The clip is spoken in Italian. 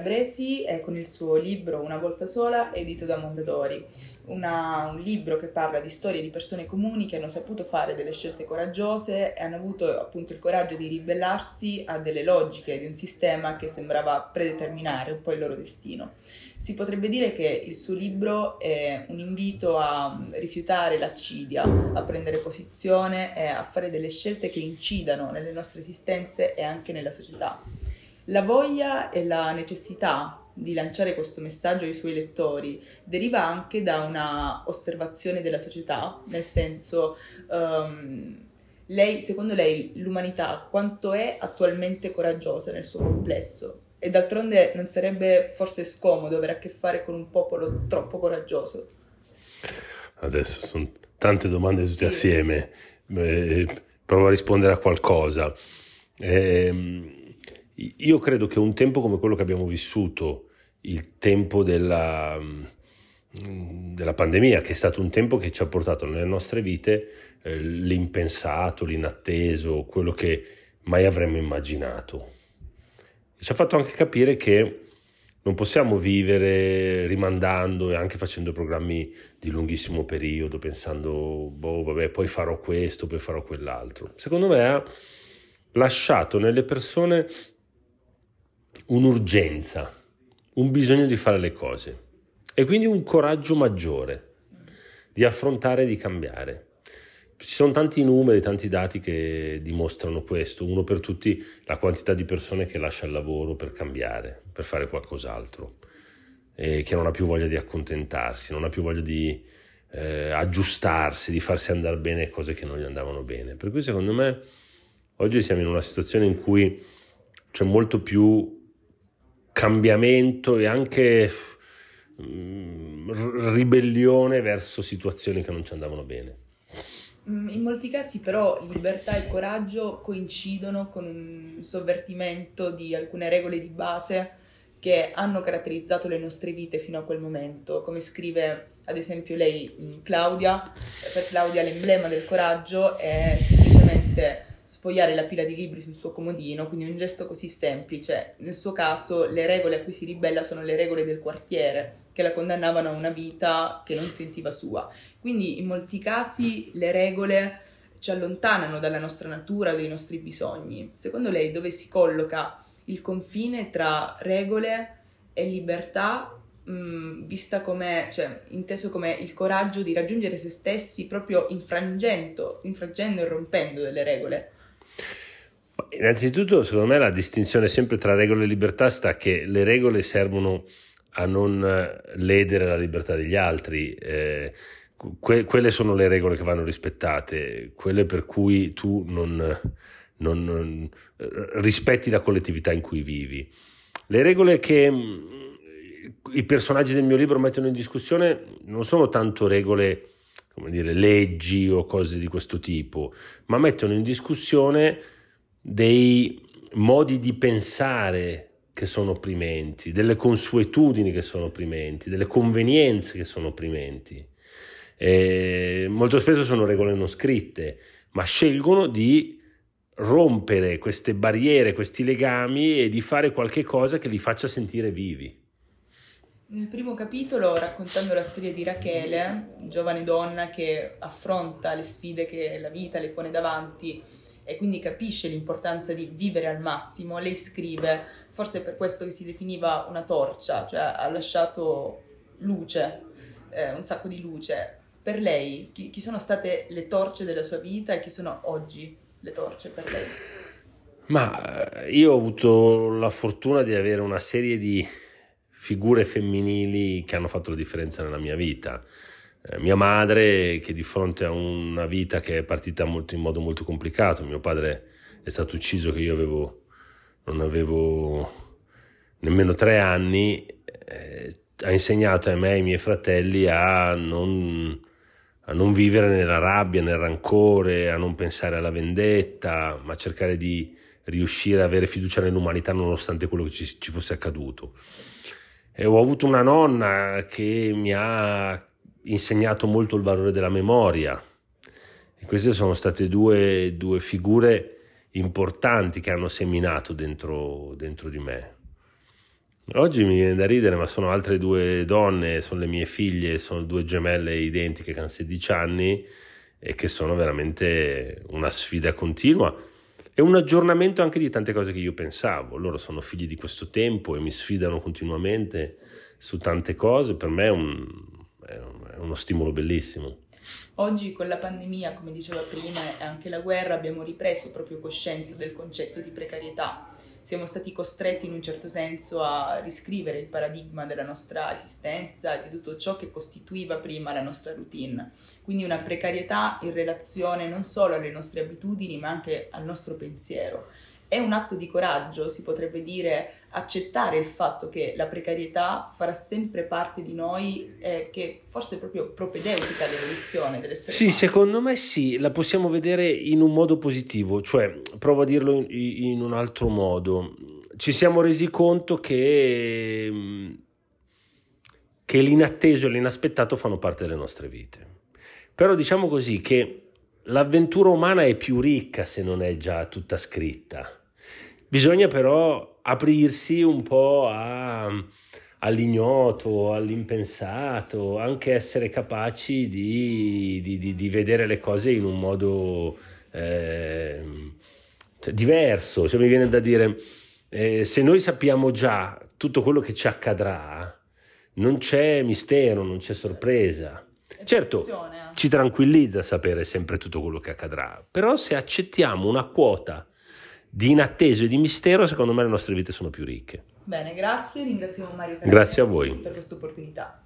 Calabresi eh, con il suo libro Una volta sola, edito da Mondadori. Una, un libro che parla di storie di persone comuni che hanno saputo fare delle scelte coraggiose e hanno avuto appunto il coraggio di ribellarsi a delle logiche di un sistema che sembrava predeterminare un po' il loro destino. Si potrebbe dire che il suo libro è un invito a rifiutare l'accidia, a prendere posizione e a fare delle scelte che incidano nelle nostre esistenze e anche nella società. La voglia e la necessità di lanciare questo messaggio ai suoi lettori deriva anche da una osservazione della società, nel senso, um, lei, secondo lei l'umanità quanto è attualmente coraggiosa nel suo complesso? E d'altronde non sarebbe forse scomodo avere a che fare con un popolo troppo coraggioso? Adesso sono tante domande tutte sì. assieme. Eh, provo a rispondere a qualcosa. Eh, io credo che un tempo come quello che abbiamo vissuto, il tempo della, della pandemia, che è stato un tempo che ci ha portato nelle nostre vite eh, l'impensato, l'inatteso, quello che mai avremmo immaginato ci ha fatto anche capire che non possiamo vivere rimandando e anche facendo programmi di lunghissimo periodo, pensando, boh, vabbè, poi farò questo, poi farò quell'altro. Secondo me ha lasciato nelle persone un'urgenza, un bisogno di fare le cose e quindi un coraggio maggiore di affrontare e di cambiare. Ci sono tanti numeri, tanti dati che dimostrano questo. Uno per tutti, la quantità di persone che lascia il lavoro per cambiare, per fare qualcos'altro, e che non ha più voglia di accontentarsi, non ha più voglia di eh, aggiustarsi, di farsi andare bene cose che non gli andavano bene. Per cui secondo me oggi siamo in una situazione in cui c'è molto più cambiamento e anche mm, ribellione verso situazioni che non ci andavano bene. Mm, in molti casi però libertà e coraggio coincidono con un sovvertimento di alcune regole di base che hanno caratterizzato le nostre vite fino a quel momento, come scrive ad esempio lei mm, Claudia, per Claudia l'emblema del coraggio è semplicemente sfogliare la pila di libri sul suo comodino, quindi un gesto così semplice. Nel suo caso le regole a cui si ribella sono le regole del quartiere, che la condannavano a una vita che non sentiva sua. Quindi in molti casi le regole ci allontanano dalla nostra natura, dai nostri bisogni. Secondo lei dove si colloca il confine tra regole e libertà, mm, vista come, cioè, inteso come il coraggio di raggiungere se stessi proprio infrangendo e rompendo delle regole? Innanzitutto, secondo me la distinzione sempre tra regole e libertà sta che le regole servono a non ledere la libertà degli altri. Eh, que- quelle sono le regole che vanno rispettate, quelle per cui tu non, non, non rispetti la collettività in cui vivi. Le regole che mm, i personaggi del mio libro mettono in discussione non sono tanto regole, come dire, leggi o cose di questo tipo, ma mettono in discussione dei modi di pensare che sono opprimenti, delle consuetudini che sono opprimenti, delle convenienze che sono opprimenti. Eh, molto spesso sono regole non scritte, ma scelgono di rompere queste barriere, questi legami e di fare qualche cosa che li faccia sentire vivi. Nel primo capitolo, raccontando la storia di Rachele, giovane donna che affronta le sfide che la vita le pone davanti e quindi capisce l'importanza di vivere al massimo, lei scrive, forse per questo che si definiva una torcia, cioè ha lasciato luce, eh, un sacco di luce per lei, chi, chi sono state le torce della sua vita e chi sono oggi le torce per lei? Ma eh, io ho avuto la fortuna di avere una serie di figure femminili che hanno fatto la differenza nella mia vita. Eh, mia madre che di fronte a una vita che è partita molto, in modo molto complicato, mio padre è stato ucciso che io avevo, non avevo nemmeno tre anni, eh, ha insegnato a me e ai miei fratelli a non a non vivere nella rabbia, nel rancore, a non pensare alla vendetta, ma cercare di riuscire a avere fiducia nell'umanità nonostante quello che ci, ci fosse accaduto. E ho avuto una nonna che mi ha insegnato molto il valore della memoria e queste sono state due, due figure importanti che hanno seminato dentro, dentro di me. Oggi mi viene da ridere, ma sono altre due donne, sono le mie figlie, sono due gemelle identiche che hanno 16 anni e che sono veramente una sfida continua e un aggiornamento anche di tante cose che io pensavo. Loro sono figli di questo tempo e mi sfidano continuamente su tante cose, per me è, un, è uno stimolo bellissimo. Oggi con la pandemia, come diceva prima, e anche la guerra, abbiamo ripreso proprio coscienza del concetto di precarietà siamo stati costretti in un certo senso a riscrivere il paradigma della nostra esistenza di tutto ciò che costituiva prima la nostra routine. Quindi una precarietà in relazione non solo alle nostre abitudini ma anche al nostro pensiero. È un atto di coraggio, si potrebbe dire, accettare il fatto che la precarietà farà sempre parte di noi e che forse è proprio propedeutica all'evoluzione dell'essere sì, umano. Sì, secondo me sì, la possiamo vedere in un modo positivo, cioè provo a dirlo in, in un altro modo. Ci siamo resi conto che, che l'inatteso e l'inaspettato fanno parte delle nostre vite. Però diciamo così che l'avventura umana è più ricca se non è già tutta scritta Bisogna però aprirsi un po' a, all'ignoto, all'impensato, anche essere capaci di, di, di, di vedere le cose in un modo eh, diverso. Cioè, mi viene da dire, eh, se noi sappiamo già tutto quello che ci accadrà, non c'è mistero, non c'è sorpresa. Certo, ci tranquillizza sapere sempre tutto quello che accadrà, però se accettiamo una quota di inatteso e di mistero, secondo me le nostre vite sono più ricche. Bene, grazie, ringraziamo Mario Grazie a voi per questa opportunità.